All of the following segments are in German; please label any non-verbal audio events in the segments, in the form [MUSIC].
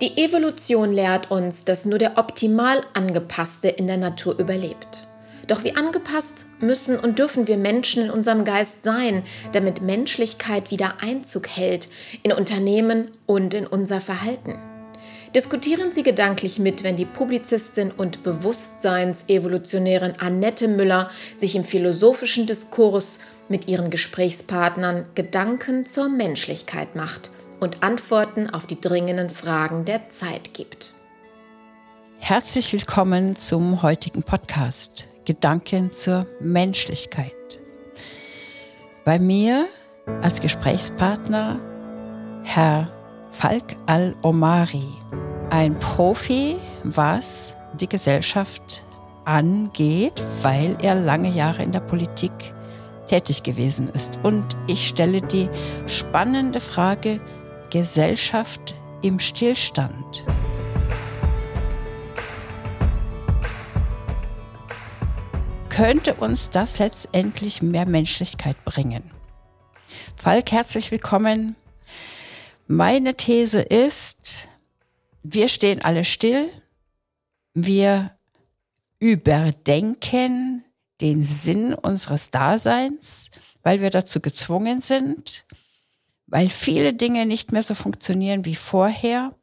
Die Evolution lehrt uns, dass nur der optimal angepasste in der Natur überlebt. Doch wie angepasst müssen und dürfen wir Menschen in unserem Geist sein, damit Menschlichkeit wieder Einzug hält in Unternehmen und in unser Verhalten? Diskutieren Sie gedanklich mit, wenn die Publizistin und Bewusstseinsevolutionärin Annette Müller sich im philosophischen Diskurs mit ihren Gesprächspartnern Gedanken zur Menschlichkeit macht und Antworten auf die dringenden Fragen der Zeit gibt. Herzlich willkommen zum heutigen Podcast Gedanken zur Menschlichkeit. Bei mir als Gesprächspartner Herr Falk Al-Omari, ein Profi, was die Gesellschaft angeht, weil er lange Jahre in der Politik tätig gewesen ist. Und ich stelle die spannende Frage, Gesellschaft im Stillstand. Könnte uns das letztendlich mehr Menschlichkeit bringen? Falk, herzlich willkommen. Meine These ist, wir stehen alle still, wir überdenken den Sinn unseres Daseins, weil wir dazu gezwungen sind, weil viele Dinge nicht mehr so funktionieren wie vorher.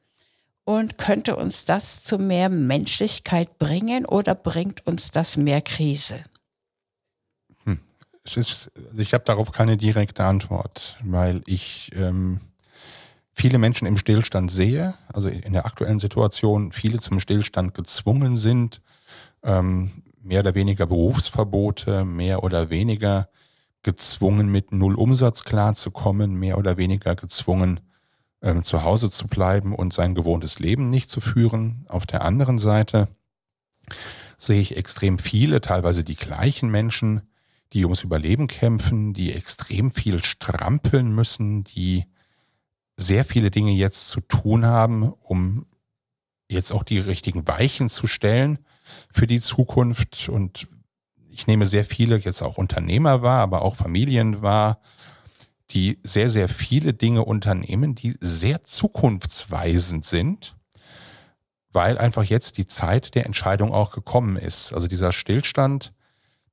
Und könnte uns das zu mehr Menschlichkeit bringen oder bringt uns das mehr Krise? Hm. Ist, also ich habe darauf keine direkte Antwort, weil ich ähm, viele Menschen im Stillstand sehe, also in der aktuellen Situation viele zum Stillstand gezwungen sind, ähm, mehr oder weniger Berufsverbote, mehr oder weniger gezwungen, mit Null Umsatz klarzukommen, mehr oder weniger gezwungen, ähm, zu Hause zu bleiben und sein gewohntes Leben nicht zu führen. Auf der anderen Seite sehe ich extrem viele, teilweise die gleichen Menschen, die ums Überleben kämpfen, die extrem viel strampeln müssen, die sehr viele Dinge jetzt zu tun haben, um jetzt auch die richtigen Weichen zu stellen für die Zukunft. Und ich nehme sehr viele jetzt auch Unternehmer wahr, aber auch Familien wahr, die sehr, sehr viele Dinge unternehmen, die sehr zukunftsweisend sind, weil einfach jetzt die Zeit der Entscheidung auch gekommen ist. Also dieser Stillstand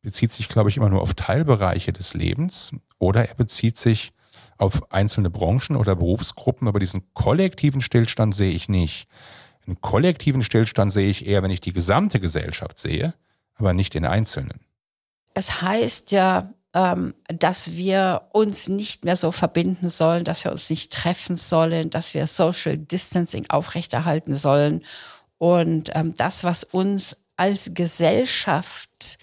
bezieht sich, glaube ich, immer nur auf Teilbereiche des Lebens oder er bezieht sich auf einzelne Branchen oder Berufsgruppen, aber diesen kollektiven Stillstand sehe ich nicht. Einen kollektiven Stillstand sehe ich eher, wenn ich die gesamte Gesellschaft sehe, aber nicht den Einzelnen es heißt ja, ähm, dass wir uns nicht mehr so verbinden sollen, dass wir uns nicht treffen sollen, dass wir Social Distancing aufrechterhalten sollen. Und ähm, das, was uns als Gesellschaft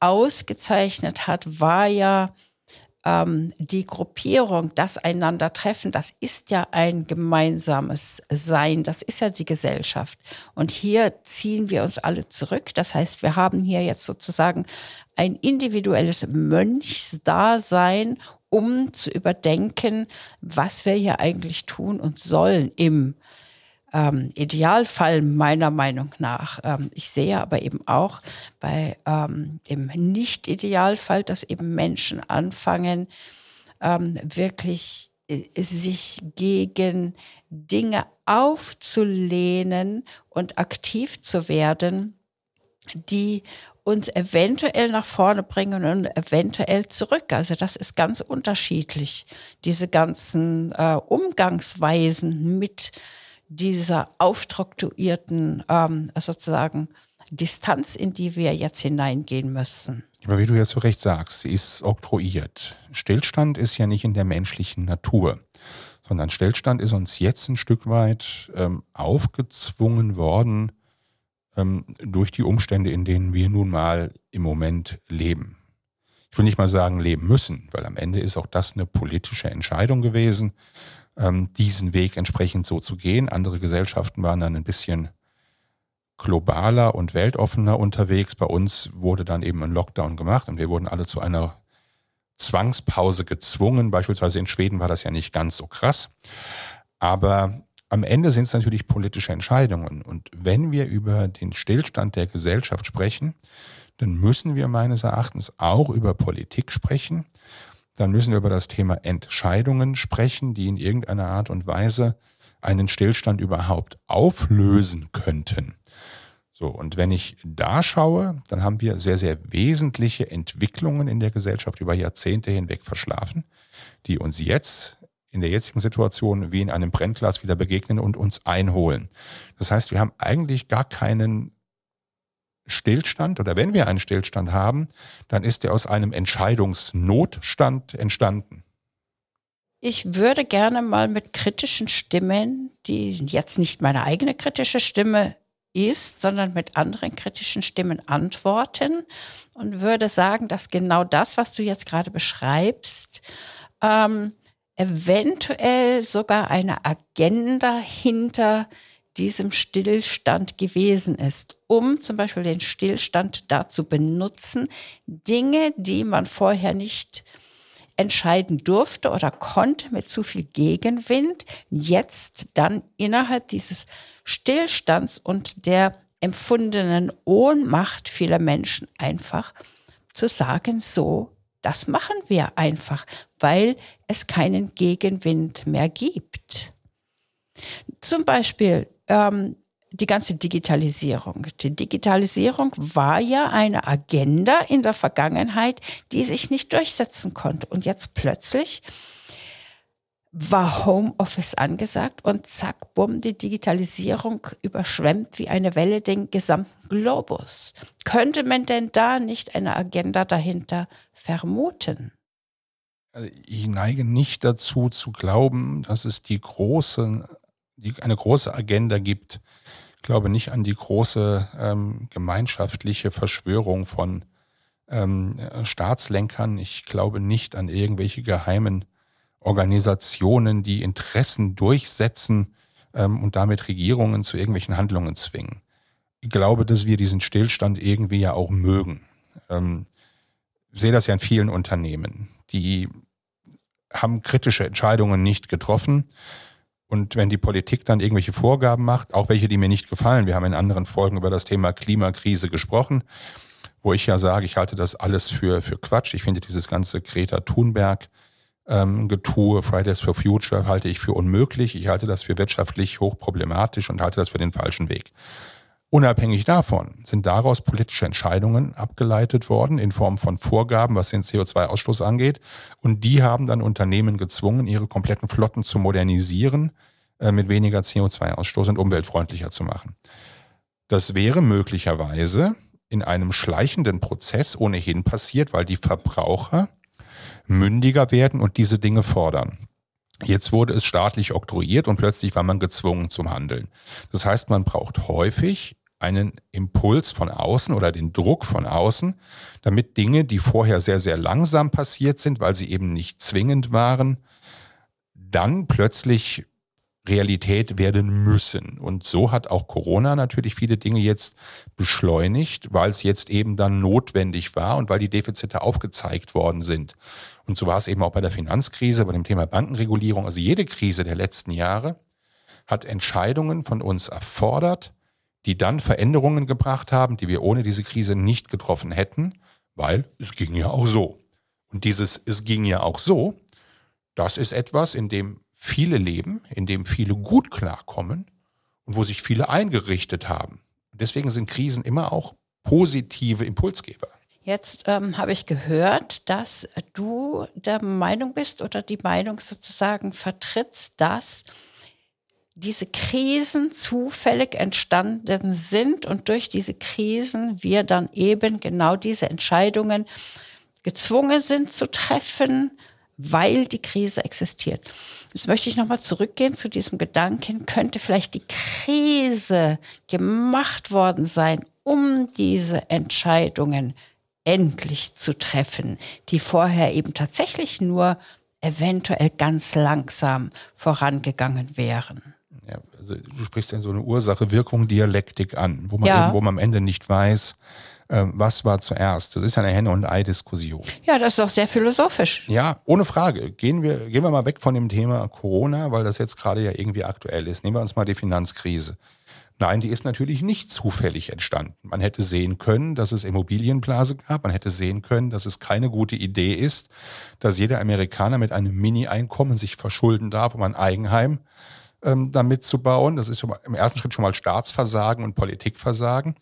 ausgezeichnet hat, war ja ähm, die Gruppierung, das Einandertreffen, das ist ja ein gemeinsames Sein, das ist ja die Gesellschaft. Und hier ziehen wir uns alle zurück. Das heißt, wir haben hier jetzt sozusagen ein individuelles Mönchsdasein, um zu überdenken, was wir hier eigentlich tun und sollen im ähm, Idealfall meiner Meinung nach. Ähm, ich sehe aber eben auch bei ähm, dem Nicht-Idealfall, dass eben Menschen anfangen, ähm, wirklich äh, sich gegen Dinge aufzulehnen und aktiv zu werden, die uns eventuell nach vorne bringen und eventuell zurück. Also das ist ganz unterschiedlich, diese ganzen äh, Umgangsweisen mit dieser aufstrukturierten ähm, sozusagen Distanz, in die wir jetzt hineingehen müssen. Aber wie du ja zu Recht sagst, sie ist oktroyiert. Stillstand ist ja nicht in der menschlichen Natur, sondern Stillstand ist uns jetzt ein Stück weit ähm, aufgezwungen worden ähm, durch die Umstände, in denen wir nun mal im Moment leben. Ich will nicht mal sagen leben müssen, weil am Ende ist auch das eine politische Entscheidung gewesen ähm, diesen Weg entsprechend so zu gehen. Andere Gesellschaften waren dann ein bisschen globaler und weltoffener unterwegs. Bei uns wurde dann eben ein Lockdown gemacht und wir wurden alle zu einer Zwangspause gezwungen. Beispielsweise in Schweden war das ja nicht ganz so krass. Aber am Ende sind es natürlich politische Entscheidungen. Und wenn wir über den Stillstand der Gesellschaft sprechen, dann müssen wir meines Erachtens auch über Politik sprechen. Dann müssen wir über das Thema Entscheidungen sprechen, die in irgendeiner Art und Weise einen Stillstand überhaupt auflösen könnten. So, und wenn ich da schaue, dann haben wir sehr, sehr wesentliche Entwicklungen in der Gesellschaft über Jahrzehnte hinweg verschlafen, die uns jetzt in der jetzigen Situation wie in einem Brennglas wieder begegnen und uns einholen. Das heißt, wir haben eigentlich gar keinen Stillstand oder wenn wir einen Stillstand haben, dann ist er aus einem Entscheidungsnotstand entstanden. Ich würde gerne mal mit kritischen Stimmen, die jetzt nicht meine eigene kritische Stimme ist, sondern mit anderen kritischen Stimmen antworten und würde sagen, dass genau das, was du jetzt gerade beschreibst, ähm, eventuell sogar eine Agenda hinter diesem Stillstand gewesen ist, um zum Beispiel den Stillstand dazu benutzen, Dinge, die man vorher nicht entscheiden durfte oder konnte mit zu viel Gegenwind, jetzt dann innerhalb dieses Stillstands und der empfundenen Ohnmacht vieler Menschen einfach zu sagen, so, das machen wir einfach, weil es keinen Gegenwind mehr gibt. Zum Beispiel ähm, die ganze Digitalisierung. Die Digitalisierung war ja eine Agenda in der Vergangenheit, die sich nicht durchsetzen konnte. Und jetzt plötzlich war Homeoffice angesagt und zack, bumm, die Digitalisierung überschwemmt wie eine Welle den gesamten Globus. Könnte man denn da nicht eine Agenda dahinter vermuten? Also ich neige nicht dazu zu glauben, dass es die große, die, eine große Agenda gibt. Ich glaube nicht an die große ähm, gemeinschaftliche Verschwörung von ähm, Staatslenkern. Ich glaube nicht an irgendwelche geheimen Organisationen, die Interessen durchsetzen ähm, und damit Regierungen zu irgendwelchen Handlungen zwingen. Ich glaube, dass wir diesen Stillstand irgendwie ja auch mögen. Ähm, ich sehe das ja in vielen Unternehmen. Die haben kritische Entscheidungen nicht getroffen. Und wenn die Politik dann irgendwelche Vorgaben macht, auch welche, die mir nicht gefallen, wir haben in anderen Folgen über das Thema Klimakrise gesprochen, wo ich ja sage, ich halte das alles für, für Quatsch. Ich finde dieses ganze Greta Thunberg ähm, Getue, Fridays for Future, halte ich für unmöglich. Ich halte das für wirtschaftlich hochproblematisch und halte das für den falschen Weg. Unabhängig davon sind daraus politische Entscheidungen abgeleitet worden in Form von Vorgaben, was den CO2-Ausstoß angeht. Und die haben dann Unternehmen gezwungen, ihre kompletten Flotten zu modernisieren, äh, mit weniger CO2-Ausstoß und umweltfreundlicher zu machen. Das wäre möglicherweise in einem schleichenden Prozess ohnehin passiert, weil die Verbraucher mündiger werden und diese Dinge fordern. Jetzt wurde es staatlich oktroyiert und plötzlich war man gezwungen zum Handeln. Das heißt, man braucht häufig einen Impuls von außen oder den Druck von außen, damit Dinge, die vorher sehr, sehr langsam passiert sind, weil sie eben nicht zwingend waren, dann plötzlich Realität werden müssen. Und so hat auch Corona natürlich viele Dinge jetzt beschleunigt, weil es jetzt eben dann notwendig war und weil die Defizite aufgezeigt worden sind. Und so war es eben auch bei der Finanzkrise, bei dem Thema Bankenregulierung. Also jede Krise der letzten Jahre hat Entscheidungen von uns erfordert, die dann Veränderungen gebracht haben, die wir ohne diese Krise nicht getroffen hätten, weil es ging ja auch so. Und dieses es ging ja auch so, das ist etwas, in dem viele leben, in dem viele gut klarkommen und wo sich viele eingerichtet haben. Deswegen sind Krisen immer auch positive Impulsgeber. Jetzt ähm, habe ich gehört, dass du der Meinung bist oder die Meinung sozusagen vertrittst, dass diese Krisen zufällig entstanden sind und durch diese Krisen wir dann eben genau diese Entscheidungen gezwungen sind zu treffen, weil die Krise existiert. Jetzt möchte ich nochmal zurückgehen zu diesem Gedanken, könnte vielleicht die Krise gemacht worden sein, um diese Entscheidungen endlich zu treffen, die vorher eben tatsächlich nur eventuell ganz langsam vorangegangen wären. Ja, also du sprichst ja so eine Ursache-Wirkung-Dialektik an, wo man, ja. wo man am Ende nicht weiß, ähm, was war zuerst. Das ist ja eine Henne- und Ei-Diskussion. Ja, das ist auch sehr philosophisch. Ja, ohne Frage. Gehen wir, gehen wir mal weg von dem Thema Corona, weil das jetzt gerade ja irgendwie aktuell ist. Nehmen wir uns mal die Finanzkrise. Nein, die ist natürlich nicht zufällig entstanden. Man hätte sehen können, dass es Immobilienblase gab. Man hätte sehen können, dass es keine gute Idee ist, dass jeder Amerikaner mit einem Mini-Einkommen sich verschulden darf, um ein Eigenheim ähm, damit zu bauen. Das ist im ersten Schritt schon mal Staatsversagen und Politikversagen.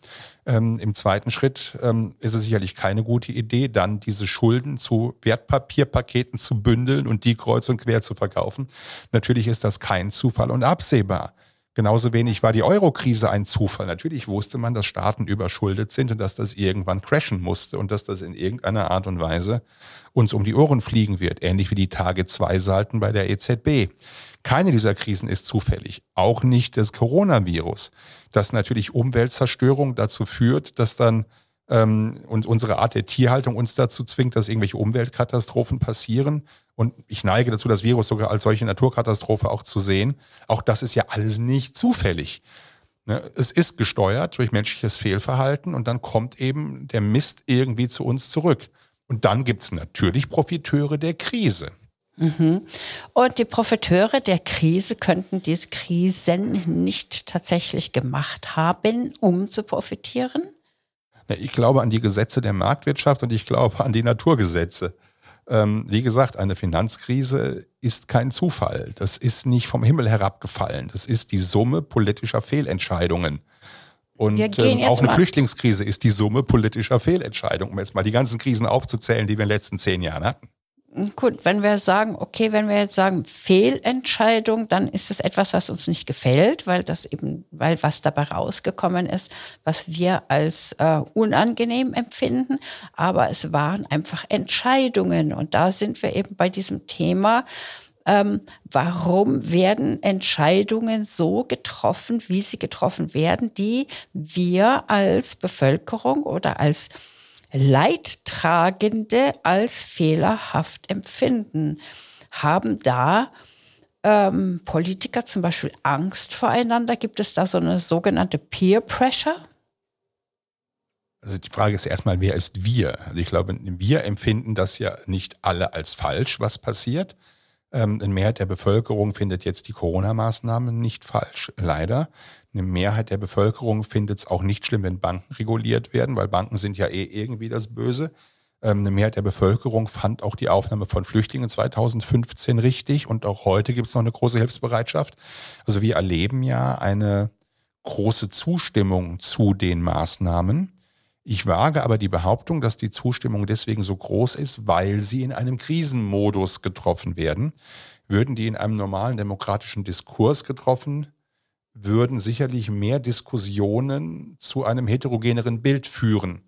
Ähm, Im zweiten Schritt ähm, ist es sicherlich keine gute Idee, dann diese Schulden zu Wertpapierpaketen zu bündeln und die kreuz und quer zu verkaufen. Natürlich ist das kein Zufall und absehbar. Genauso wenig war die Euro-Krise ein Zufall. Natürlich wusste man, dass Staaten überschuldet sind und dass das irgendwann crashen musste und dass das in irgendeiner Art und Weise uns um die Ohren fliegen wird, ähnlich wie die Tage zwei Salten bei der EZB. Keine dieser Krisen ist zufällig, auch nicht das Coronavirus, das natürlich Umweltzerstörung dazu führt, dass dann ähm, und unsere Art der Tierhaltung uns dazu zwingt, dass irgendwelche Umweltkatastrophen passieren. Und ich neige dazu, das Virus sogar als solche Naturkatastrophe auch zu sehen. Auch das ist ja alles nicht zufällig. Ne? Es ist gesteuert durch menschliches Fehlverhalten und dann kommt eben der Mist irgendwie zu uns zurück. Und dann gibt's natürlich Profiteure der Krise. Mhm. Und die Profiteure der Krise könnten diese Krisen nicht tatsächlich gemacht haben, um zu profitieren? Ich glaube an die Gesetze der Marktwirtschaft und ich glaube an die Naturgesetze. Ähm, wie gesagt, eine Finanzkrise ist kein Zufall. Das ist nicht vom Himmel herabgefallen. Das ist die Summe politischer Fehlentscheidungen. Und ähm, auch eine Flüchtlingskrise ist die Summe politischer Fehlentscheidungen, um jetzt mal die ganzen Krisen aufzuzählen, die wir in den letzten zehn Jahren hatten. Gut, wenn wir sagen, okay, wenn wir jetzt sagen Fehlentscheidung, dann ist es etwas, was uns nicht gefällt, weil das eben, weil was dabei rausgekommen ist, was wir als äh, unangenehm empfinden. Aber es waren einfach Entscheidungen und da sind wir eben bei diesem Thema. Ähm, warum werden Entscheidungen so getroffen, wie sie getroffen werden, die wir als Bevölkerung oder als Leidtragende als fehlerhaft empfinden. Haben da ähm, Politiker zum Beispiel Angst voreinander? Gibt es da so eine sogenannte Peer Pressure? Also die Frage ist erstmal, wer ist wir? Also ich glaube, wir empfinden das ja nicht alle als falsch, was passiert. Ähm, eine Mehrheit der Bevölkerung findet jetzt die Corona-Maßnahmen nicht falsch, leider. Eine Mehrheit der Bevölkerung findet es auch nicht schlimm, wenn Banken reguliert werden, weil Banken sind ja eh irgendwie das Böse. Ähm, eine Mehrheit der Bevölkerung fand auch die Aufnahme von Flüchtlingen 2015 richtig und auch heute gibt es noch eine große Hilfsbereitschaft. Also wir erleben ja eine große Zustimmung zu den Maßnahmen. Ich wage aber die Behauptung, dass die Zustimmung deswegen so groß ist, weil sie in einem Krisenmodus getroffen werden. Würden die in einem normalen demokratischen Diskurs getroffen würden sicherlich mehr Diskussionen zu einem heterogeneren Bild führen.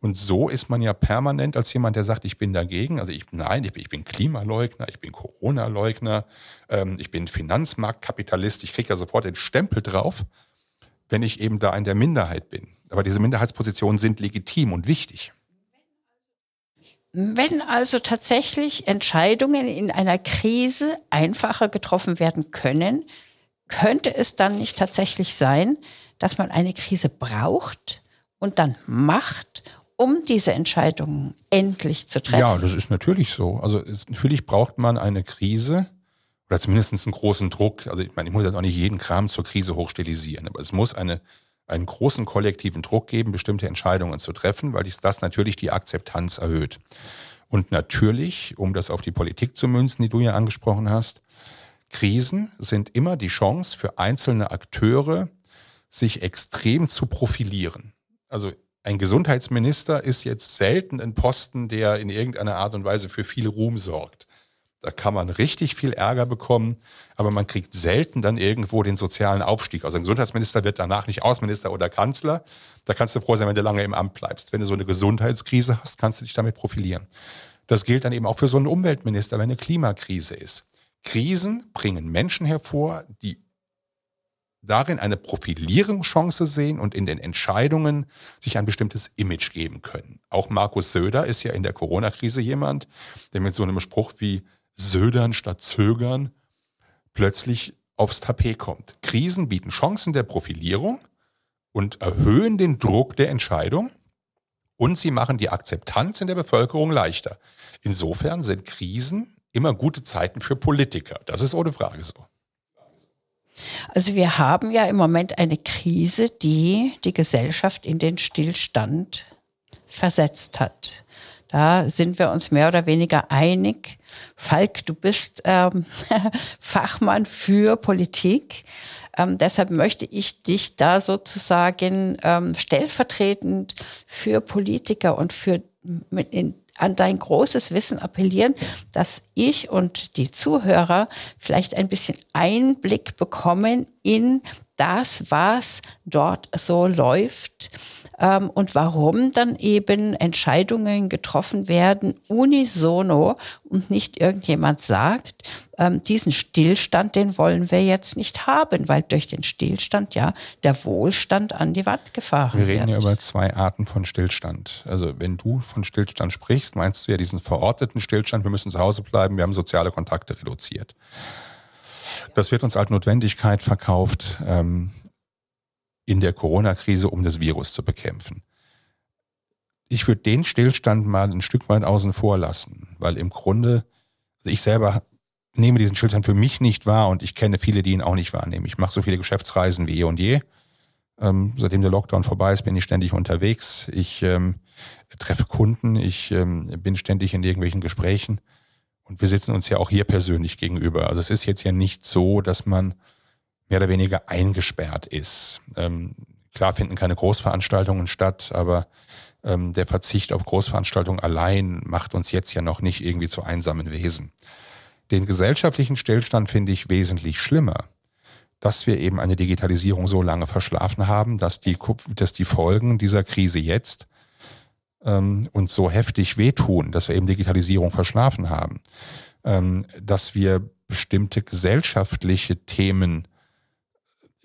Und so ist man ja permanent als jemand, der sagt, ich bin dagegen. Also ich, nein, ich bin, ich bin Klimaleugner, ich bin Corona-Leugner, ähm, ich bin Finanzmarktkapitalist. Ich kriege ja sofort den Stempel drauf, wenn ich eben da in der Minderheit bin. Aber diese Minderheitspositionen sind legitim und wichtig. Wenn also tatsächlich Entscheidungen in einer Krise einfacher getroffen werden können, könnte es dann nicht tatsächlich sein, dass man eine Krise braucht und dann macht, um diese Entscheidungen endlich zu treffen? Ja, das ist natürlich so. Also es, natürlich braucht man eine Krise oder zumindest einen großen Druck. Also ich meine, ich muss jetzt auch nicht jeden Kram zur Krise hochstilisieren, aber es muss eine, einen großen kollektiven Druck geben, bestimmte Entscheidungen zu treffen, weil das natürlich die Akzeptanz erhöht. Und natürlich, um das auf die Politik zu münzen, die du ja angesprochen hast, Krisen sind immer die Chance für einzelne Akteure, sich extrem zu profilieren. Also ein Gesundheitsminister ist jetzt selten ein Posten, der in irgendeiner Art und Weise für viel Ruhm sorgt. Da kann man richtig viel Ärger bekommen, aber man kriegt selten dann irgendwo den sozialen Aufstieg. Also ein Gesundheitsminister wird danach nicht Außenminister oder Kanzler. Da kannst du froh sein, wenn du lange im Amt bleibst. Wenn du so eine Gesundheitskrise hast, kannst du dich damit profilieren. Das gilt dann eben auch für so einen Umweltminister, wenn eine Klimakrise ist. Krisen bringen Menschen hervor, die darin eine Profilierungschance sehen und in den Entscheidungen sich ein bestimmtes Image geben können. Auch Markus Söder ist ja in der Corona-Krise jemand, der mit so einem Spruch wie Södern statt Zögern plötzlich aufs Tapet kommt. Krisen bieten Chancen der Profilierung und erhöhen den Druck der Entscheidung und sie machen die Akzeptanz in der Bevölkerung leichter. Insofern sind Krisen immer gute Zeiten für Politiker. Das ist ohne Frage so. Also wir haben ja im Moment eine Krise, die die Gesellschaft in den Stillstand versetzt hat. Da sind wir uns mehr oder weniger einig. Falk, du bist ähm, [LAUGHS] Fachmann für Politik. Ähm, deshalb möchte ich dich da sozusagen ähm, stellvertretend für Politiker und für in, an dein großes Wissen appellieren, dass ich und die Zuhörer vielleicht ein bisschen Einblick bekommen in das, was dort so läuft ähm, und warum dann eben Entscheidungen getroffen werden unisono und nicht irgendjemand sagt, ähm, diesen Stillstand, den wollen wir jetzt nicht haben, weil durch den Stillstand ja der Wohlstand an die Wand gefahren wird. Wir reden wird. ja über zwei Arten von Stillstand. Also wenn du von Stillstand sprichst, meinst du ja diesen verorteten Stillstand, wir müssen zu Hause bleiben, wir haben soziale Kontakte reduziert. Das wird uns als Notwendigkeit verkauft ähm, in der Corona-Krise, um das Virus zu bekämpfen. Ich würde den Stillstand mal ein Stück weit außen vor lassen, weil im Grunde, also ich selber nehme diesen Stillstand für mich nicht wahr und ich kenne viele, die ihn auch nicht wahrnehmen. Ich mache so viele Geschäftsreisen wie eh und je. Ähm, seitdem der Lockdown vorbei ist, bin ich ständig unterwegs. Ich ähm, treffe Kunden, ich ähm, bin ständig in irgendwelchen Gesprächen und wir sitzen uns ja auch hier persönlich gegenüber. Also es ist jetzt ja nicht so, dass man mehr oder weniger eingesperrt ist. Ähm, klar finden keine Großveranstaltungen statt, aber ähm, der Verzicht auf Großveranstaltungen allein macht uns jetzt ja noch nicht irgendwie zu einsamen Wesen. Den gesellschaftlichen Stillstand finde ich wesentlich schlimmer, dass wir eben eine Digitalisierung so lange verschlafen haben, dass die, dass die Folgen dieser Krise jetzt ähm, uns so heftig wehtun, dass wir eben Digitalisierung verschlafen haben, ähm, dass wir bestimmte gesellschaftliche Themen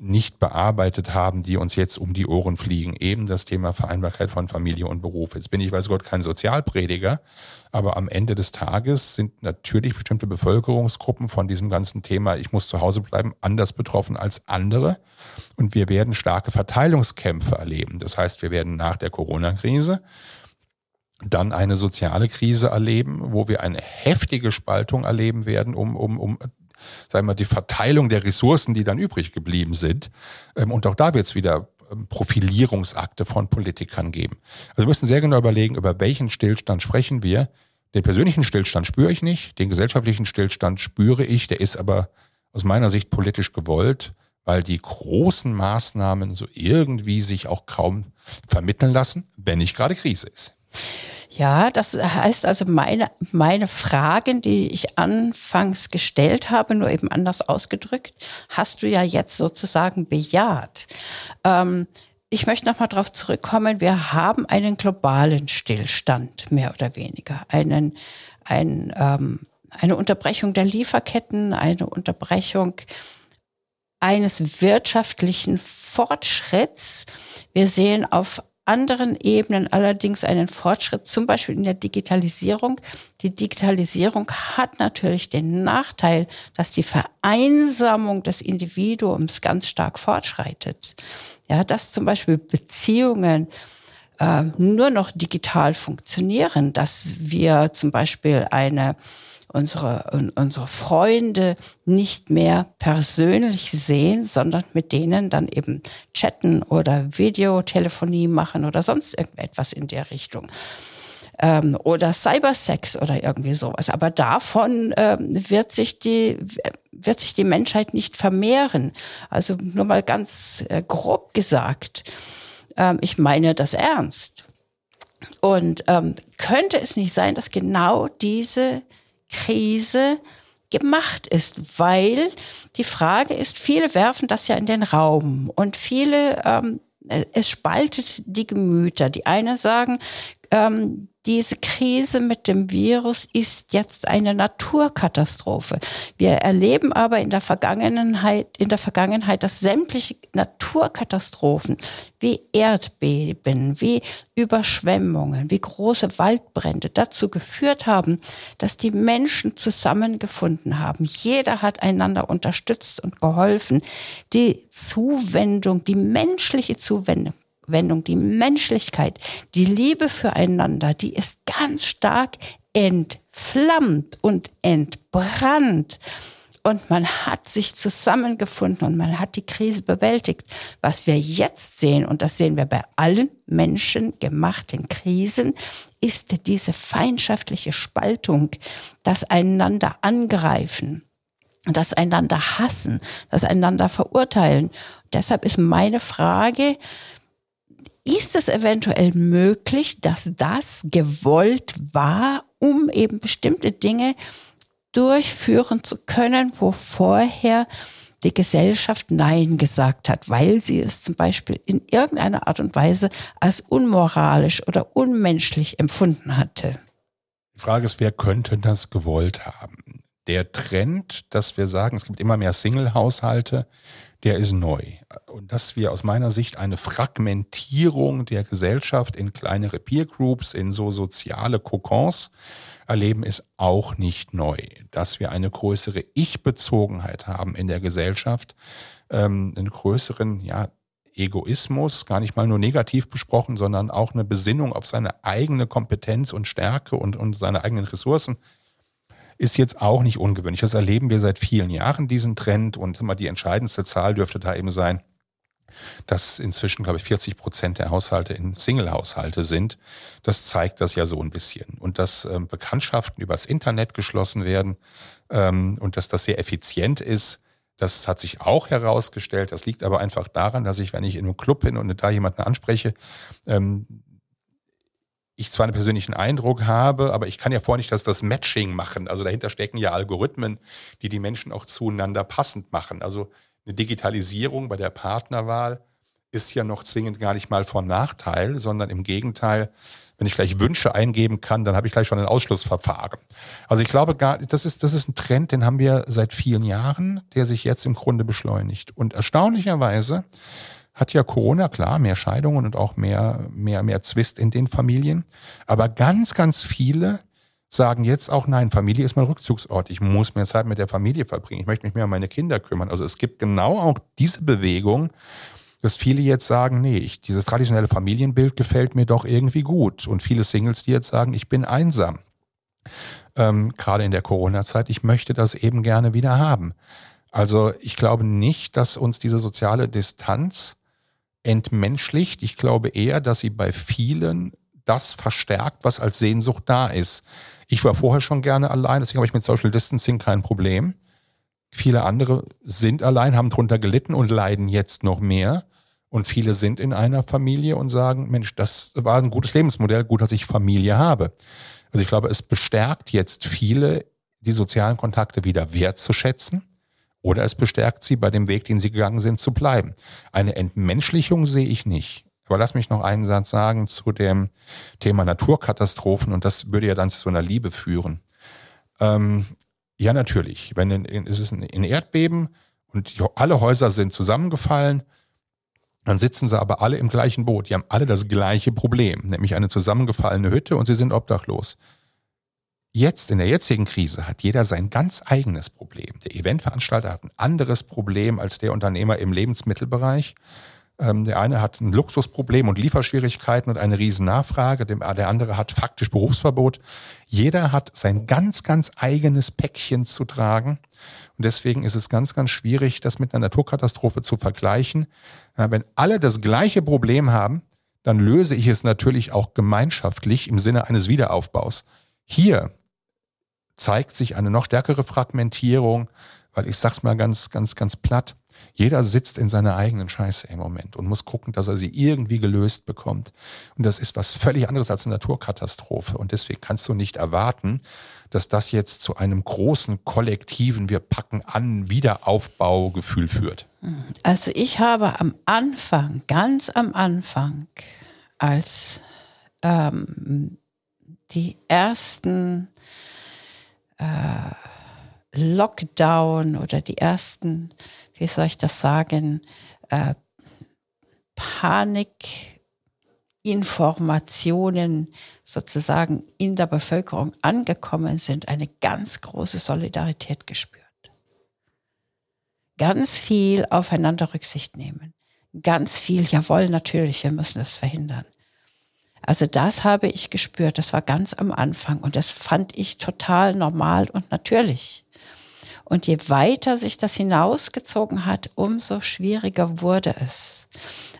nicht bearbeitet haben, die uns jetzt um die Ohren fliegen. Eben das Thema Vereinbarkeit von Familie und Beruf. Jetzt bin ich, weiß Gott, kein Sozialprediger, aber am Ende des Tages sind natürlich bestimmte Bevölkerungsgruppen von diesem ganzen Thema, ich muss zu Hause bleiben, anders betroffen als andere. Und wir werden starke Verteilungskämpfe erleben. Das heißt, wir werden nach der Corona-Krise dann eine soziale Krise erleben, wo wir eine heftige Spaltung erleben werden, um, um, um sagen wir, die Verteilung der Ressourcen, die dann übrig geblieben sind. Ähm, und auch da wird es wieder ähm, Profilierungsakte von Politikern geben. Also wir müssen sehr genau überlegen, über welchen Stillstand sprechen wir. Den persönlichen Stillstand spüre ich nicht, den gesellschaftlichen Stillstand spüre ich, der ist aber aus meiner Sicht politisch gewollt, weil die großen Maßnahmen so irgendwie sich auch kaum vermitteln lassen, wenn nicht gerade Krise ist. Ja, das heißt also, meine, meine Fragen, die ich anfangs gestellt habe, nur eben anders ausgedrückt, hast du ja jetzt sozusagen bejaht. Ähm, ich möchte nochmal darauf zurückkommen, wir haben einen globalen Stillstand, mehr oder weniger. Einen, ein, ähm, eine Unterbrechung der Lieferketten, eine Unterbrechung eines wirtschaftlichen Fortschritts. Wir sehen auf anderen Ebenen allerdings einen Fortschritt, zum Beispiel in der Digitalisierung. Die Digitalisierung hat natürlich den Nachteil, dass die Vereinsamung des Individuums ganz stark fortschreitet. Ja, dass zum Beispiel Beziehungen äh, nur noch digital funktionieren, dass wir zum Beispiel eine unsere, unsere Freunde nicht mehr persönlich sehen, sondern mit denen dann eben chatten oder Videotelefonie machen oder sonst irgendetwas in der Richtung. Ähm, oder Cybersex oder irgendwie sowas. Aber davon ähm, wird, sich die, wird sich die Menschheit nicht vermehren. Also nur mal ganz äh, grob gesagt. Ähm, ich meine das ernst. Und ähm, könnte es nicht sein, dass genau diese Krise gemacht ist, weil die Frage ist, viele werfen das ja in den Raum und viele, ähm, es spaltet die Gemüter. Die einen sagen, ähm, diese Krise mit dem Virus ist jetzt eine Naturkatastrophe. Wir erleben aber in der Vergangenheit, in der Vergangenheit, dass sämtliche Naturkatastrophen wie Erdbeben, wie Überschwemmungen, wie große Waldbrände dazu geführt haben, dass die Menschen zusammengefunden haben. Jeder hat einander unterstützt und geholfen. Die Zuwendung, die menschliche Zuwendung Zuwendung, die Menschlichkeit, die Liebe füreinander, die ist ganz stark entflammt und entbrannt. und man hat sich zusammengefunden und man hat die Krise bewältigt. Was wir jetzt sehen, und das sehen wir bei allen menschengemachten Krisen, ist diese feindschaftliche Spaltung, das einander angreifen, das einander hassen, das einander verurteilen. Deshalb ist meine Frage, ist es eventuell möglich, dass das gewollt war, um eben bestimmte Dinge durchführen zu können, wo vorher die Gesellschaft Nein gesagt hat, weil sie es zum Beispiel in irgendeiner Art und Weise als unmoralisch oder unmenschlich empfunden hatte. Die Frage ist, wer könnte das gewollt haben? Der Trend, dass wir sagen, es gibt immer mehr Single-Haushalte, der ist neu. Und dass wir aus meiner Sicht eine Fragmentierung der Gesellschaft in kleinere Peer Groups, in so soziale Kokons erleben, ist auch nicht neu. Dass wir eine größere Ich-Bezogenheit haben in der Gesellschaft, ähm, einen größeren, ja, Egoismus, gar nicht mal nur negativ besprochen, sondern auch eine Besinnung auf seine eigene Kompetenz und Stärke und, und seine eigenen Ressourcen, ist jetzt auch nicht ungewöhnlich. Das erleben wir seit vielen Jahren, diesen Trend. Und immer die entscheidendste Zahl dürfte da eben sein, dass inzwischen, glaube ich, 40 Prozent der Haushalte in Single-Haushalte sind. Das zeigt das ja so ein bisschen. Und dass ähm, Bekanntschaften übers Internet geschlossen werden ähm, und dass das sehr effizient ist, das hat sich auch herausgestellt. Das liegt aber einfach daran, dass ich, wenn ich in einem Club bin und da jemanden anspreche, ähm, ich zwar einen persönlichen Eindruck habe, aber ich kann ja vorher nicht das, das Matching machen. Also dahinter stecken ja Algorithmen, die die Menschen auch zueinander passend machen. Also eine Digitalisierung bei der Partnerwahl ist ja noch zwingend gar nicht mal von Nachteil, sondern im Gegenteil, wenn ich gleich Wünsche eingeben kann, dann habe ich gleich schon ein Ausschlussverfahren. Also ich glaube, gar, das ist, das ist ein Trend, den haben wir seit vielen Jahren, der sich jetzt im Grunde beschleunigt. Und erstaunlicherweise hat ja Corona, klar, mehr Scheidungen und auch mehr, mehr, mehr Zwist in den Familien. Aber ganz, ganz viele sagen jetzt auch, nein, Familie ist mein Rückzugsort. Ich muss mehr Zeit mit der Familie verbringen. Ich möchte mich mehr um meine Kinder kümmern. Also es gibt genau auch diese Bewegung, dass viele jetzt sagen, nee, ich, dieses traditionelle Familienbild gefällt mir doch irgendwie gut. Und viele Singles, die jetzt sagen, ich bin einsam. Ähm, gerade in der Corona-Zeit, ich möchte das eben gerne wieder haben. Also ich glaube nicht, dass uns diese soziale Distanz entmenschlicht. Ich glaube eher, dass sie bei vielen das verstärkt, was als Sehnsucht da ist. Ich war vorher schon gerne allein, deswegen habe ich mit Social Distancing kein Problem. Viele andere sind allein, haben drunter gelitten und leiden jetzt noch mehr. Und viele sind in einer Familie und sagen, Mensch, das war ein gutes Lebensmodell, gut, dass ich Familie habe. Also ich glaube, es bestärkt jetzt viele, die sozialen Kontakte wieder wertzuschätzen oder es bestärkt sie bei dem Weg, den sie gegangen sind, zu bleiben. Eine Entmenschlichung sehe ich nicht. Aber lass mich noch einen Satz sagen zu dem Thema Naturkatastrophen und das würde ja dann zu so einer Liebe führen. Ähm, ja, natürlich. Wenn in, in, es ist ein Erdbeben und die, alle Häuser sind zusammengefallen, dann sitzen sie aber alle im gleichen Boot. Die haben alle das gleiche Problem, nämlich eine zusammengefallene Hütte und sie sind obdachlos. Jetzt in der jetzigen Krise hat jeder sein ganz eigenes Problem. Der Eventveranstalter hat ein anderes Problem als der Unternehmer im Lebensmittelbereich. Ähm, der eine hat ein Luxusproblem und Lieferschwierigkeiten und eine riesen Nachfrage, der andere hat faktisch Berufsverbot. Jeder hat sein ganz, ganz eigenes Päckchen zu tragen. Und deswegen ist es ganz, ganz schwierig, das mit einer Naturkatastrophe zu vergleichen. Wenn alle das gleiche Problem haben, dann löse ich es natürlich auch gemeinschaftlich im Sinne eines Wiederaufbaus. Hier zeigt sich eine noch stärkere Fragmentierung, weil ich sag's mal ganz, ganz, ganz platt. Jeder sitzt in seiner eigenen Scheiße im Moment und muss gucken, dass er sie irgendwie gelöst bekommt. Und das ist was völlig anderes als eine Naturkatastrophe. Und deswegen kannst du nicht erwarten, dass das jetzt zu einem großen kollektiven Wir packen an Wiederaufbaugefühl führt. Also ich habe am Anfang, ganz am Anfang, als ähm, die ersten Lockdown oder die ersten wie soll ich das sagen, äh, Panikinformationen sozusagen in der Bevölkerung angekommen sind, eine ganz große Solidarität gespürt. Ganz viel aufeinander Rücksicht nehmen. Ganz viel, jawohl, natürlich, wir müssen das verhindern. Also das habe ich gespürt, das war ganz am Anfang und das fand ich total normal und natürlich. Und je weiter sich das hinausgezogen hat, umso schwieriger wurde es.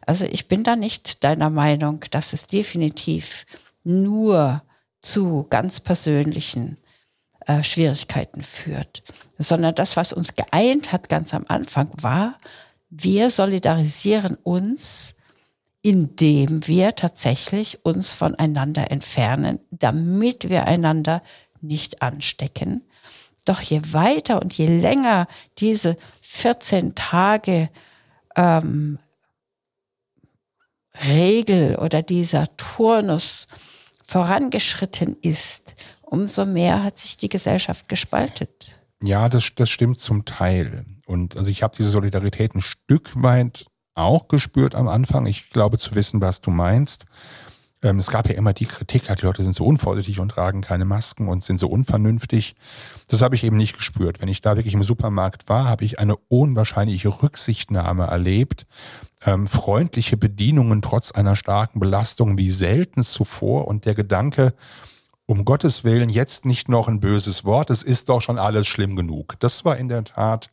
Also ich bin da nicht deiner Meinung, dass es definitiv nur zu ganz persönlichen äh, Schwierigkeiten führt, sondern das, was uns geeint hat ganz am Anfang, war, wir solidarisieren uns, indem wir tatsächlich uns voneinander entfernen, damit wir einander nicht anstecken. Doch je weiter und je länger diese 14 Tage ähm, Regel oder dieser Turnus vorangeschritten ist, umso mehr hat sich die Gesellschaft gespaltet. Ja, das, das stimmt zum Teil. Und also ich habe diese Solidarität ein Stück weit auch gespürt am Anfang. Ich glaube zu wissen, was du meinst. Ähm, es gab ja immer die Kritik, die Leute sind so unvorsichtig und tragen keine Masken und sind so unvernünftig. Das habe ich eben nicht gespürt. Wenn ich da wirklich im Supermarkt war, habe ich eine unwahrscheinliche Rücksichtnahme erlebt. Ähm, freundliche Bedienungen trotz einer starken Belastung wie selten zuvor und der Gedanke, um Gottes Willen jetzt nicht noch ein böses Wort, es ist doch schon alles schlimm genug. Das war in der Tat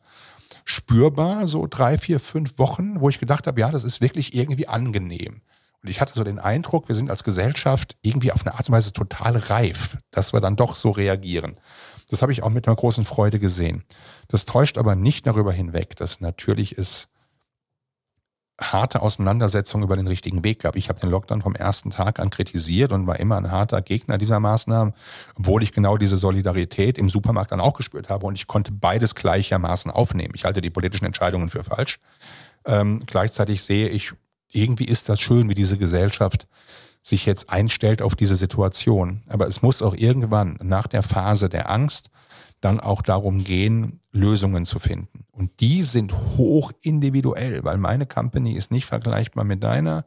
spürbar, so drei, vier, fünf Wochen, wo ich gedacht habe, ja, das ist wirklich irgendwie angenehm. Und ich hatte so den Eindruck, wir sind als Gesellschaft irgendwie auf eine Art und Weise total reif, dass wir dann doch so reagieren. Das habe ich auch mit einer großen Freude gesehen. Das täuscht aber nicht darüber hinweg, dass natürlich es harte Auseinandersetzungen über den richtigen Weg gab. Ich habe den Lockdown vom ersten Tag an kritisiert und war immer ein harter Gegner dieser Maßnahmen, obwohl ich genau diese Solidarität im Supermarkt dann auch gespürt habe und ich konnte beides gleichermaßen aufnehmen. Ich halte die politischen Entscheidungen für falsch. Ähm, gleichzeitig sehe ich irgendwie ist das schön, wie diese Gesellschaft sich jetzt einstellt auf diese Situation. Aber es muss auch irgendwann nach der Phase der Angst dann auch darum gehen, Lösungen zu finden. Und die sind hoch individuell, weil meine Company ist nicht vergleichbar mit deiner.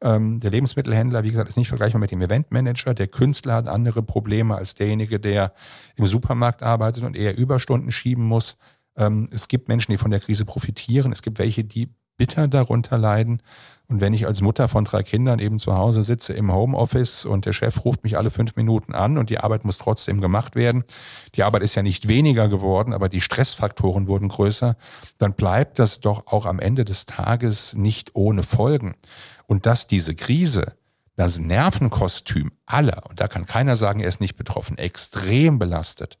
Ähm, der Lebensmittelhändler, wie gesagt, ist nicht vergleichbar mit dem Eventmanager. Der Künstler hat andere Probleme als derjenige, der im Supermarkt arbeitet und eher Überstunden schieben muss. Ähm, es gibt Menschen, die von der Krise profitieren. Es gibt welche, die bitter darunter leiden. Und wenn ich als Mutter von drei Kindern eben zu Hause sitze im Homeoffice und der Chef ruft mich alle fünf Minuten an und die Arbeit muss trotzdem gemacht werden, die Arbeit ist ja nicht weniger geworden, aber die Stressfaktoren wurden größer, dann bleibt das doch auch am Ende des Tages nicht ohne Folgen. Und dass diese Krise das Nervenkostüm aller, und da kann keiner sagen, er ist nicht betroffen, extrem belastet,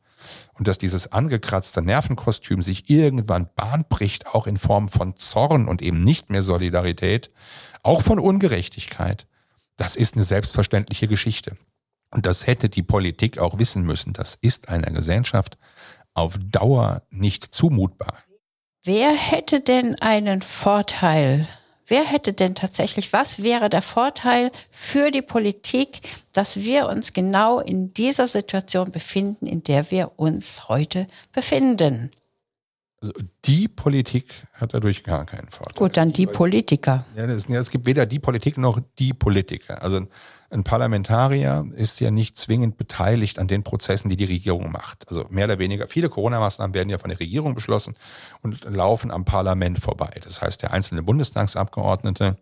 und dass dieses angekratzte Nervenkostüm sich irgendwann Bahn bricht, auch in Form von Zorn und eben nicht mehr Solidarität, auch von Ungerechtigkeit, das ist eine selbstverständliche Geschichte. Und das hätte die Politik auch wissen müssen. Das ist einer Gesellschaft auf Dauer nicht zumutbar. Wer hätte denn einen Vorteil Wer hätte denn tatsächlich, was wäre der Vorteil für die Politik, dass wir uns genau in dieser Situation befinden, in der wir uns heute befinden? Also die Politik hat dadurch gar keinen Vorteil. Gut, dann die Politiker. Ja, das, ja, es gibt weder die Politik noch die Politiker. Also ein Parlamentarier ist ja nicht zwingend beteiligt an den Prozessen, die die Regierung macht. Also mehr oder weniger, viele Corona-Maßnahmen werden ja von der Regierung beschlossen und laufen am Parlament vorbei. Das heißt, der einzelne Bundestagsabgeordnete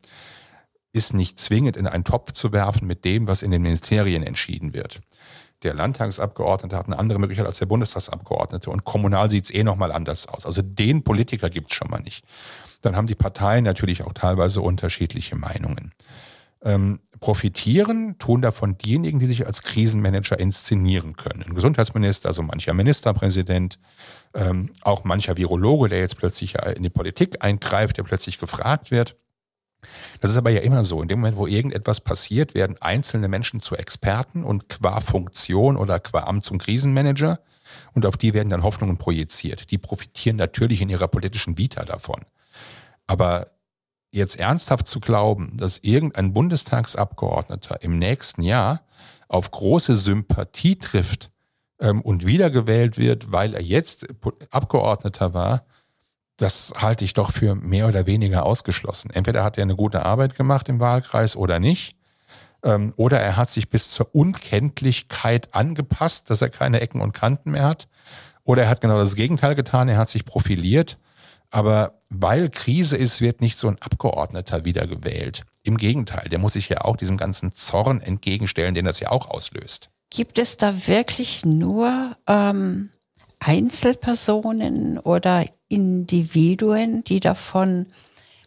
ist nicht zwingend in einen Topf zu werfen mit dem, was in den Ministerien entschieden wird. Der Landtagsabgeordnete hat eine andere Möglichkeit als der Bundestagsabgeordnete und kommunal sieht es eh nochmal anders aus. Also den Politiker gibt es schon mal nicht. Dann haben die Parteien natürlich auch teilweise unterschiedliche Meinungen. Ähm, profitieren tun davon diejenigen, die sich als Krisenmanager inszenieren können. Ein Gesundheitsminister, also mancher Ministerpräsident, ähm, auch mancher Virologe, der jetzt plötzlich in die Politik eingreift, der plötzlich gefragt wird. Das ist aber ja immer so. In dem Moment, wo irgendetwas passiert, werden einzelne Menschen zu Experten und qua Funktion oder qua Amt zum Krisenmanager. Und auf die werden dann Hoffnungen projiziert. Die profitieren natürlich in ihrer politischen Vita davon. Aber jetzt ernsthaft zu glauben, dass irgendein Bundestagsabgeordneter im nächsten Jahr auf große Sympathie trifft ähm, und wiedergewählt wird, weil er jetzt Abgeordneter war, das halte ich doch für mehr oder weniger ausgeschlossen. Entweder hat er eine gute Arbeit gemacht im Wahlkreis oder nicht. Ähm, oder er hat sich bis zur Unkenntlichkeit angepasst, dass er keine Ecken und Kanten mehr hat. Oder er hat genau das Gegenteil getan, er hat sich profiliert aber weil Krise ist, wird nicht so ein Abgeordneter wiedergewählt. Im Gegenteil, der muss sich ja auch diesem ganzen Zorn entgegenstellen, den das ja auch auslöst. Gibt es da wirklich nur ähm, Einzelpersonen oder Individuen, die davon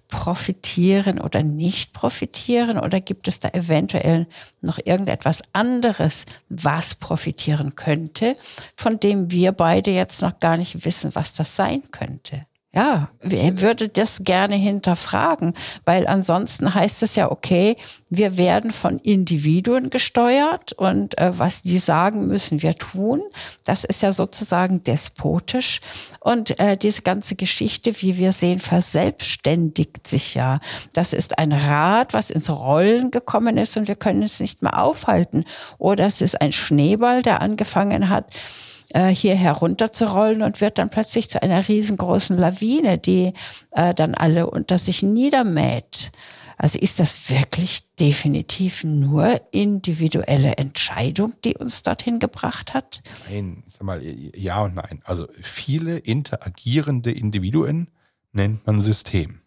profitieren oder nicht profitieren? Oder gibt es da eventuell noch irgendetwas anderes, was profitieren könnte, von dem wir beide jetzt noch gar nicht wissen, was das sein könnte? Ja, wer würde das gerne hinterfragen? Weil ansonsten heißt es ja, okay, wir werden von Individuen gesteuert und äh, was die sagen, müssen wir tun. Das ist ja sozusagen despotisch. Und äh, diese ganze Geschichte, wie wir sehen, verselbstständigt sich ja. Das ist ein Rad, was ins Rollen gekommen ist und wir können es nicht mehr aufhalten. Oder es ist ein Schneeball, der angefangen hat, äh, hier herunterzurollen und wird dann plötzlich zu einer riesengroßen Lawine, die äh, dann alle unter sich niedermäht. Also ist das wirklich definitiv nur individuelle Entscheidung, die uns dorthin gebracht hat? Nein, sag mal, ja und nein. Also viele interagierende Individuen nennt man System.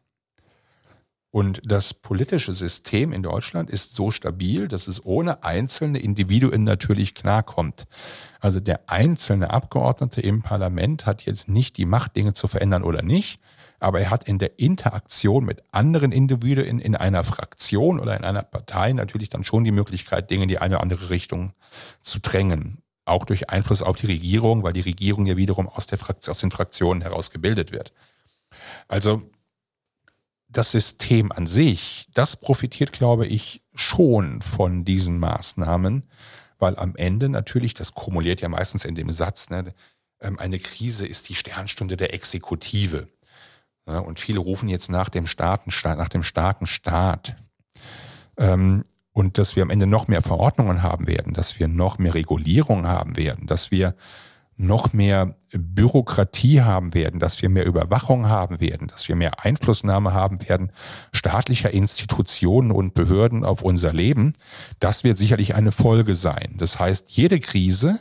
Und das politische System in Deutschland ist so stabil, dass es ohne einzelne Individuen natürlich klarkommt. Also der einzelne Abgeordnete im Parlament hat jetzt nicht die Macht, Dinge zu verändern oder nicht, aber er hat in der Interaktion mit anderen Individuen in einer Fraktion oder in einer Partei natürlich dann schon die Möglichkeit, Dinge in die eine oder andere Richtung zu drängen. Auch durch Einfluss auf die Regierung, weil die Regierung ja wiederum aus, der Fraktion, aus den Fraktionen heraus gebildet wird. Also das System an sich, das profitiert, glaube ich, schon von diesen Maßnahmen, weil am Ende natürlich, das kumuliert ja meistens in dem Satz, ne, ähm, eine Krise ist die Sternstunde der Exekutive. Und viele rufen jetzt nach dem, Staaten, nach dem starken Staat. Ähm, und dass wir am Ende noch mehr Verordnungen haben werden, dass wir noch mehr Regulierung haben werden, dass wir noch mehr Bürokratie haben werden, dass wir mehr Überwachung haben werden, dass wir mehr Einflussnahme haben werden staatlicher Institutionen und Behörden auf unser Leben, das wird sicherlich eine Folge sein. Das heißt, jede Krise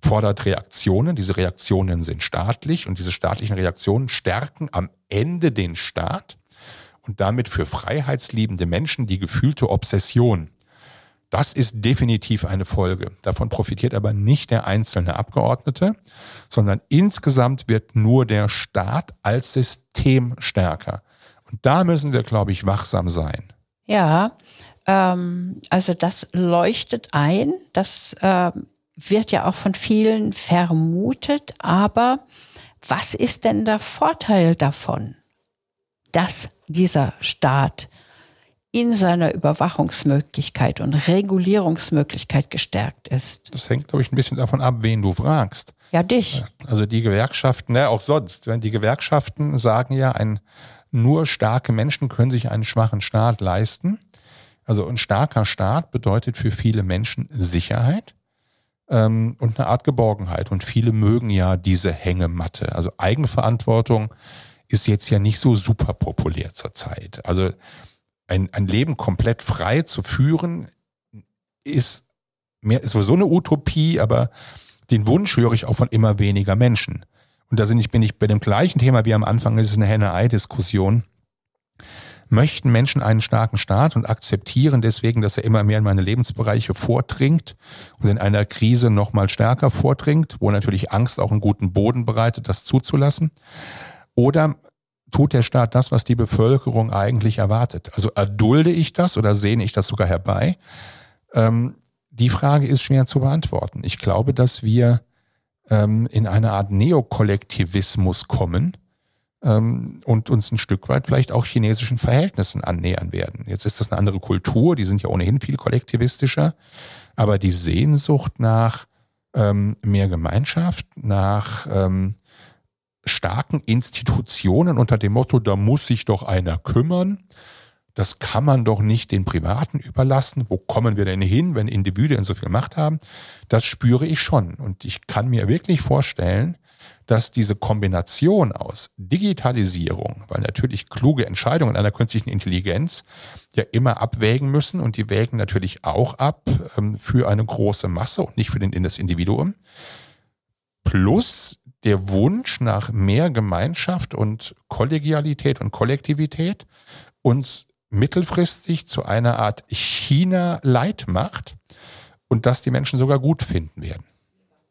fordert Reaktionen. Diese Reaktionen sind staatlich und diese staatlichen Reaktionen stärken am Ende den Staat und damit für freiheitsliebende Menschen die gefühlte Obsession das ist definitiv eine Folge. Davon profitiert aber nicht der einzelne Abgeordnete, sondern insgesamt wird nur der Staat als System stärker. Und da müssen wir, glaube ich, wachsam sein. Ja, ähm, also das leuchtet ein. Das äh, wird ja auch von vielen vermutet. Aber was ist denn der Vorteil davon, dass dieser Staat in seiner Überwachungsmöglichkeit und Regulierungsmöglichkeit gestärkt ist. Das hängt, glaube ich, ein bisschen davon ab, wen du fragst. Ja, dich. Also die Gewerkschaften, ne, auch sonst. Die Gewerkschaften sagen ja, ein, nur starke Menschen können sich einen schwachen Staat leisten. Also ein starker Staat bedeutet für viele Menschen Sicherheit ähm, und eine Art Geborgenheit. Und viele mögen ja diese Hängematte. Also Eigenverantwortung ist jetzt ja nicht so super populär zurzeit. Also ein, ein Leben komplett frei zu führen, ist, mehr, ist sowieso eine Utopie, aber den Wunsch höre ich auch von immer weniger Menschen. Und da bin ich, bin ich bei dem gleichen Thema wie am Anfang, das ist eine Henne-Ei-Diskussion. Möchten Menschen einen starken Staat und akzeptieren deswegen, dass er immer mehr in meine Lebensbereiche vordringt und in einer Krise nochmal stärker vordringt, wo natürlich Angst auch einen guten Boden bereitet, das zuzulassen? Oder tut der Staat das, was die Bevölkerung eigentlich erwartet? Also erdulde ich das oder sehne ich das sogar herbei? Ähm, die Frage ist schwer zu beantworten. Ich glaube, dass wir ähm, in eine Art Neokollektivismus kommen ähm, und uns ein Stück weit vielleicht auch chinesischen Verhältnissen annähern werden. Jetzt ist das eine andere Kultur, die sind ja ohnehin viel kollektivistischer, aber die Sehnsucht nach ähm, mehr Gemeinschaft, nach ähm, starken Institutionen unter dem Motto, da muss sich doch einer kümmern. Das kann man doch nicht den Privaten überlassen. Wo kommen wir denn hin, wenn Individuen so viel Macht haben? Das spüre ich schon. Und ich kann mir wirklich vorstellen, dass diese Kombination aus Digitalisierung, weil natürlich kluge Entscheidungen einer künstlichen Intelligenz ja immer abwägen müssen und die wägen natürlich auch ab ähm, für eine große Masse und nicht für den, das Individuum, plus der Wunsch nach mehr Gemeinschaft und Kollegialität und Kollektivität uns mittelfristig zu einer Art China-Light macht und das die Menschen sogar gut finden werden.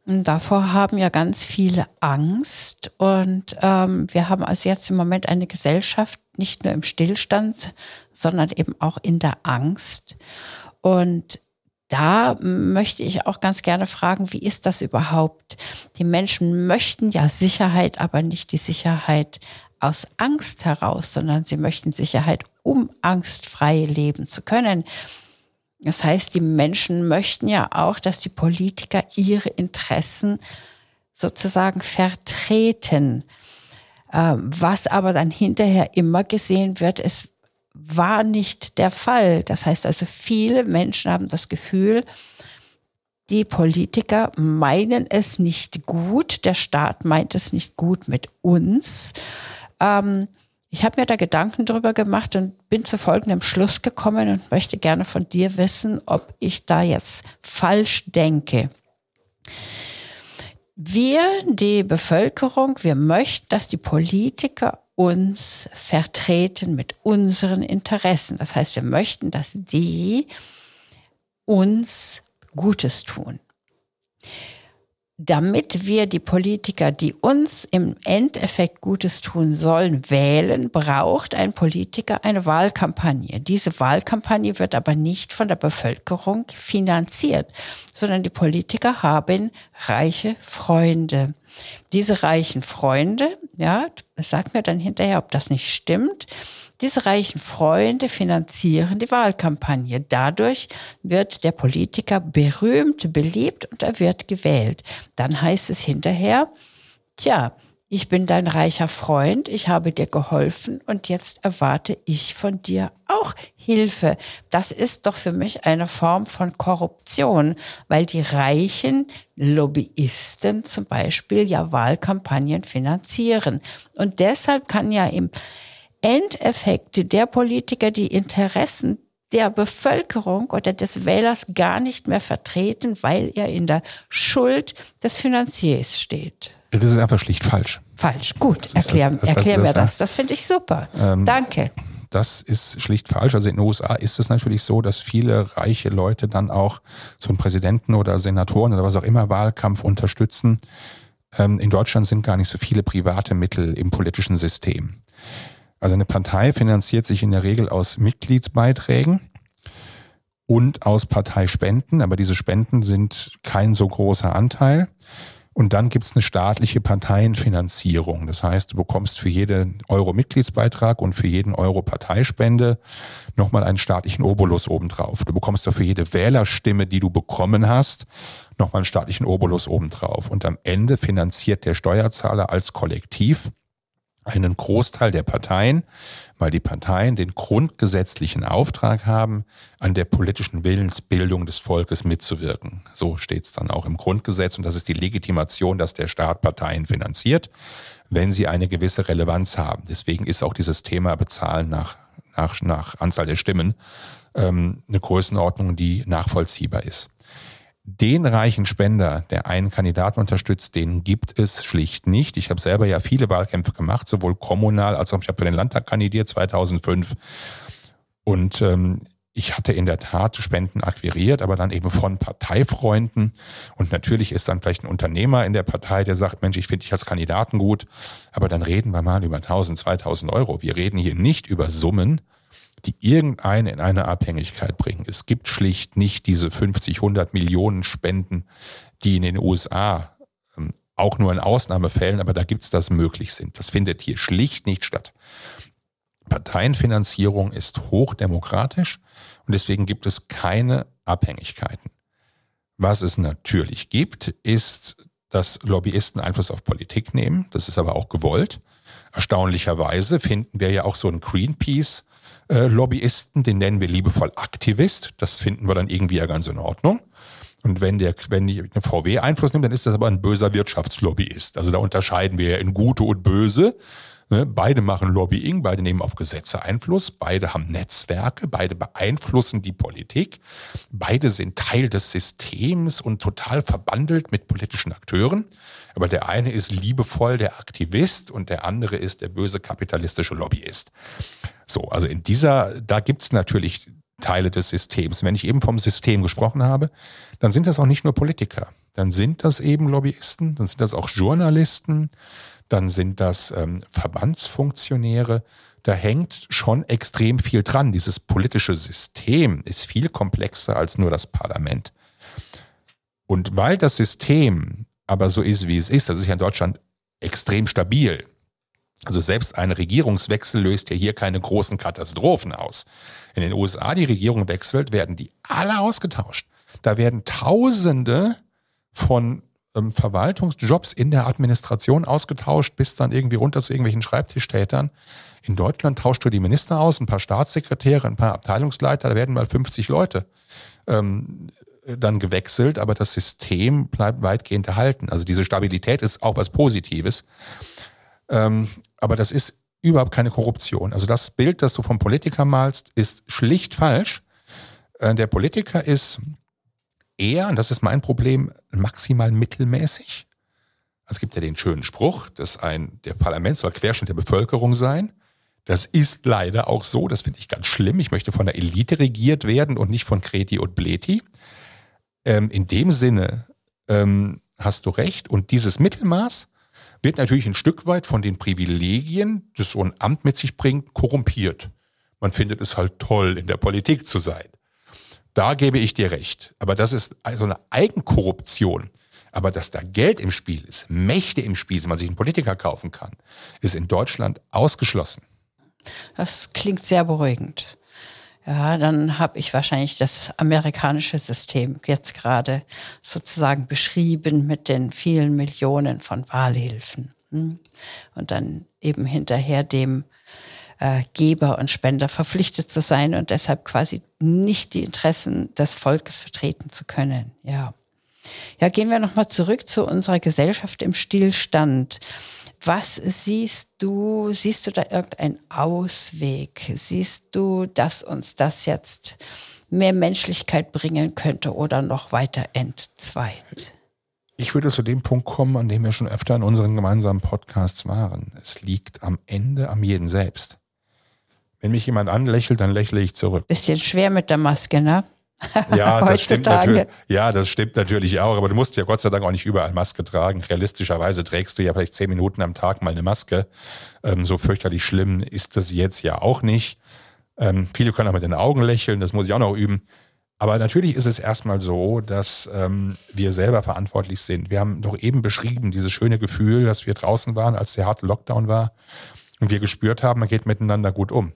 Davor haben ja ganz viele Angst. Und ähm, wir haben also jetzt im Moment eine Gesellschaft nicht nur im Stillstand, sondern eben auch in der Angst. Und da möchte ich auch ganz gerne fragen, wie ist das überhaupt? Die Menschen möchten ja Sicherheit, aber nicht die Sicherheit aus Angst heraus, sondern sie möchten Sicherheit, um angstfrei leben zu können. Das heißt, die Menschen möchten ja auch, dass die Politiker ihre Interessen sozusagen vertreten. Ähm, was aber dann hinterher immer gesehen wird, es war nicht der Fall. Das heißt also, viele Menschen haben das Gefühl, die Politiker meinen es nicht gut, der Staat meint es nicht gut mit uns. Ähm, ich habe mir da Gedanken drüber gemacht und bin zu folgendem Schluss gekommen und möchte gerne von dir wissen, ob ich da jetzt falsch denke. Wir, die Bevölkerung, wir möchten, dass die Politiker uns vertreten mit unseren Interessen. Das heißt, wir möchten, dass die uns Gutes tun damit wir die Politiker, die uns im Endeffekt Gutes tun sollen, wählen, braucht ein Politiker eine Wahlkampagne. Diese Wahlkampagne wird aber nicht von der Bevölkerung finanziert, sondern die Politiker haben reiche Freunde. Diese reichen Freunde, ja, sag mir dann hinterher, ob das nicht stimmt, diese reichen Freunde finanzieren die Wahlkampagne. Dadurch wird der Politiker berühmt, beliebt und er wird gewählt. Dann heißt es hinterher, tja, ich bin dein reicher Freund, ich habe dir geholfen und jetzt erwarte ich von dir auch Hilfe. Das ist doch für mich eine Form von Korruption, weil die reichen Lobbyisten zum Beispiel ja Wahlkampagnen finanzieren. Und deshalb kann ja im Endeffekt der Politiker die Interessen der Bevölkerung oder des Wählers gar nicht mehr vertreten, weil er in der Schuld des Finanziers steht. Das ist einfach schlicht falsch. Falsch, gut, erklär, das, das, erklär das, mir das. Das finde ich super. Ähm, Danke. Das ist schlicht falsch. Also in den USA ist es natürlich so, dass viele reiche Leute dann auch so einen Präsidenten oder Senatoren oder was auch immer Wahlkampf unterstützen. Ähm, in Deutschland sind gar nicht so viele private Mittel im politischen System. Also eine Partei finanziert sich in der Regel aus Mitgliedsbeiträgen und aus Parteispenden, aber diese Spenden sind kein so großer Anteil. Und dann gibt es eine staatliche Parteienfinanzierung. Das heißt, du bekommst für jeden Euro Mitgliedsbeitrag und für jeden Euro Parteispende nochmal einen staatlichen Obolus obendrauf. Du bekommst für jede Wählerstimme, die du bekommen hast, nochmal einen staatlichen Obolus obendrauf. Und am Ende finanziert der Steuerzahler als Kollektiv einen Großteil der Parteien, weil die Parteien den grundgesetzlichen Auftrag haben, an der politischen Willensbildung des Volkes mitzuwirken. So steht es dann auch im Grundgesetz und das ist die Legitimation, dass der Staat Parteien finanziert, wenn sie eine gewisse Relevanz haben. Deswegen ist auch dieses Thema Bezahlen nach, nach, nach Anzahl der Stimmen ähm, eine Größenordnung, die nachvollziehbar ist den reichen Spender, der einen Kandidaten unterstützt, den gibt es schlicht nicht. Ich habe selber ja viele Wahlkämpfe gemacht, sowohl kommunal als auch ich habe für den Landtag kandidiert 2005. Und ähm, ich hatte in der Tat Spenden akquiriert, aber dann eben von Parteifreunden. Und natürlich ist dann vielleicht ein Unternehmer in der Partei, der sagt, Mensch, ich finde dich als Kandidaten gut, aber dann reden wir mal über 1000, 2000 Euro. Wir reden hier nicht über Summen, die irgendeinen in eine Abhängigkeit bringen. Es gibt schlicht nicht diese 50, 100 Millionen Spenden, die in den USA ähm, auch nur in Ausnahmefällen, aber da gibt es das möglich sind. Das findet hier schlicht nicht statt. Parteienfinanzierung ist hochdemokratisch und deswegen gibt es keine Abhängigkeiten. Was es natürlich gibt, ist, dass Lobbyisten Einfluss auf Politik nehmen. Das ist aber auch gewollt. Erstaunlicherweise finden wir ja auch so ein Greenpeace äh, Lobbyisten, den nennen wir liebevoll Aktivist. Das finden wir dann irgendwie ja ganz in Ordnung. Und wenn der, wenn die VW Einfluss nimmt, dann ist das aber ein böser Wirtschaftslobbyist. Also da unterscheiden wir ja in gute und böse. Ne? Beide machen Lobbying, beide nehmen auf Gesetze Einfluss, beide haben Netzwerke, beide beeinflussen die Politik, beide sind Teil des Systems und total verbandelt mit politischen Akteuren. Aber der eine ist liebevoll der Aktivist und der andere ist der böse kapitalistische Lobbyist. So, also in dieser, da gibt's natürlich Teile des Systems. Wenn ich eben vom System gesprochen habe, dann sind das auch nicht nur Politiker. dann sind das eben Lobbyisten, dann sind das auch Journalisten, dann sind das ähm, Verbandsfunktionäre. Da hängt schon extrem viel dran. Dieses politische System ist viel komplexer als nur das Parlament. Und weil das System aber so ist, wie es ist, das ist ja in Deutschland extrem stabil. Also selbst ein Regierungswechsel löst ja hier keine großen Katastrophen aus. In den USA die Regierung wechselt, werden die alle ausgetauscht. Da werden Tausende von ähm, Verwaltungsjobs in der Administration ausgetauscht, bis dann irgendwie runter zu irgendwelchen Schreibtischtätern. In Deutschland tauscht du die Minister aus, ein paar Staatssekretäre, ein paar Abteilungsleiter, da werden mal 50 Leute ähm, dann gewechselt, aber das System bleibt weitgehend erhalten. Also diese Stabilität ist auch was Positives. Ähm, aber das ist überhaupt keine Korruption. Also das Bild, das du vom Politiker malst, ist schlicht falsch. Äh, der Politiker ist eher, und das ist mein Problem, maximal mittelmäßig. Also es gibt ja den schönen Spruch, dass ein, der Parlament soll Querschnitt der Bevölkerung sein. Das ist leider auch so, das finde ich ganz schlimm. Ich möchte von der Elite regiert werden und nicht von Kreti und Bleti. Ähm, in dem Sinne ähm, hast du recht. Und dieses Mittelmaß wird natürlich ein Stück weit von den Privilegien, das so ein Amt mit sich bringt, korrumpiert. Man findet es halt toll, in der Politik zu sein. Da gebe ich dir recht. Aber das ist also eine Eigenkorruption. Aber dass da Geld im Spiel ist, Mächte im Spiel sind, man sich einen Politiker kaufen kann, ist in Deutschland ausgeschlossen. Das klingt sehr beruhigend. Ja, dann habe ich wahrscheinlich das amerikanische System jetzt gerade sozusagen beschrieben mit den vielen Millionen von Wahlhilfen. Hm? Und dann eben hinterher dem äh, Geber und Spender verpflichtet zu sein und deshalb quasi nicht die Interessen des Volkes vertreten zu können. Ja. Ja, gehen wir nochmal zurück zu unserer Gesellschaft im Stillstand. Was siehst du? Siehst du da irgendeinen Ausweg? Siehst du, dass uns das jetzt mehr Menschlichkeit bringen könnte oder noch weiter entzweit? Ich würde zu dem Punkt kommen, an dem wir schon öfter in unseren gemeinsamen Podcasts waren. Es liegt am Ende am jeden selbst. Wenn mich jemand anlächelt, dann lächle ich zurück. Bisschen schwer mit der Maske, ne? Ja, [LAUGHS] das stimmt natürlich. Ja, das stimmt natürlich auch. Aber du musst ja Gott sei Dank auch nicht überall Maske tragen. Realistischerweise trägst du ja vielleicht zehn Minuten am Tag mal eine Maske. Ähm, so fürchterlich schlimm ist das jetzt ja auch nicht. Ähm, viele können auch mit den Augen lächeln. Das muss ich auch noch üben. Aber natürlich ist es erstmal so, dass ähm, wir selber verantwortlich sind. Wir haben doch eben beschrieben, dieses schöne Gefühl, dass wir draußen waren, als der harte Lockdown war und wir gespürt haben, man geht miteinander gut um.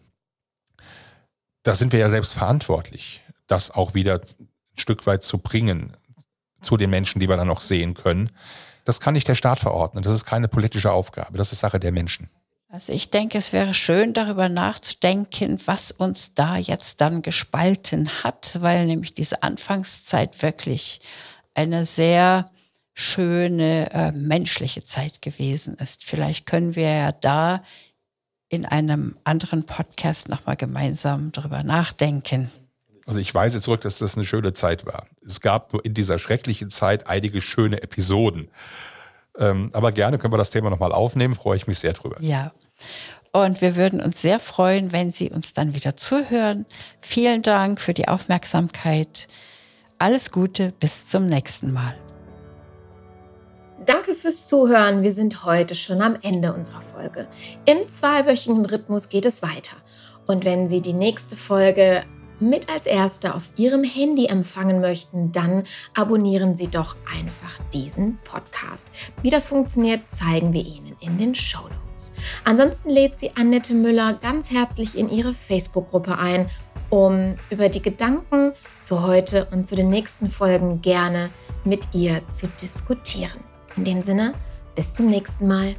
Da sind wir ja selbst verantwortlich das auch wieder ein Stück weit zu bringen zu den Menschen, die wir dann noch sehen können. Das kann nicht der Staat verordnen. Das ist keine politische Aufgabe. Das ist Sache der Menschen. Also ich denke, es wäre schön, darüber nachzudenken, was uns da jetzt dann gespalten hat, weil nämlich diese Anfangszeit wirklich eine sehr schöne äh, menschliche Zeit gewesen ist. Vielleicht können wir ja da in einem anderen Podcast nochmal gemeinsam darüber nachdenken. Also ich weise zurück, dass das eine schöne Zeit war. Es gab nur in dieser schrecklichen Zeit einige schöne Episoden. Ähm, aber gerne können wir das Thema nochmal aufnehmen, freue ich mich sehr drüber. Ja. Und wir würden uns sehr freuen, wenn Sie uns dann wieder zuhören. Vielen Dank für die Aufmerksamkeit. Alles Gute, bis zum nächsten Mal. Danke fürs Zuhören. Wir sind heute schon am Ende unserer Folge. Im zweiwöchigen Rhythmus geht es weiter. Und wenn Sie die nächste Folge mit als Erste auf Ihrem Handy empfangen möchten, dann abonnieren Sie doch einfach diesen Podcast. Wie das funktioniert, zeigen wir Ihnen in den Show Notes. Ansonsten lädt sie Annette Müller ganz herzlich in ihre Facebook-Gruppe ein, um über die Gedanken zu heute und zu den nächsten Folgen gerne mit ihr zu diskutieren. In dem Sinne, bis zum nächsten Mal.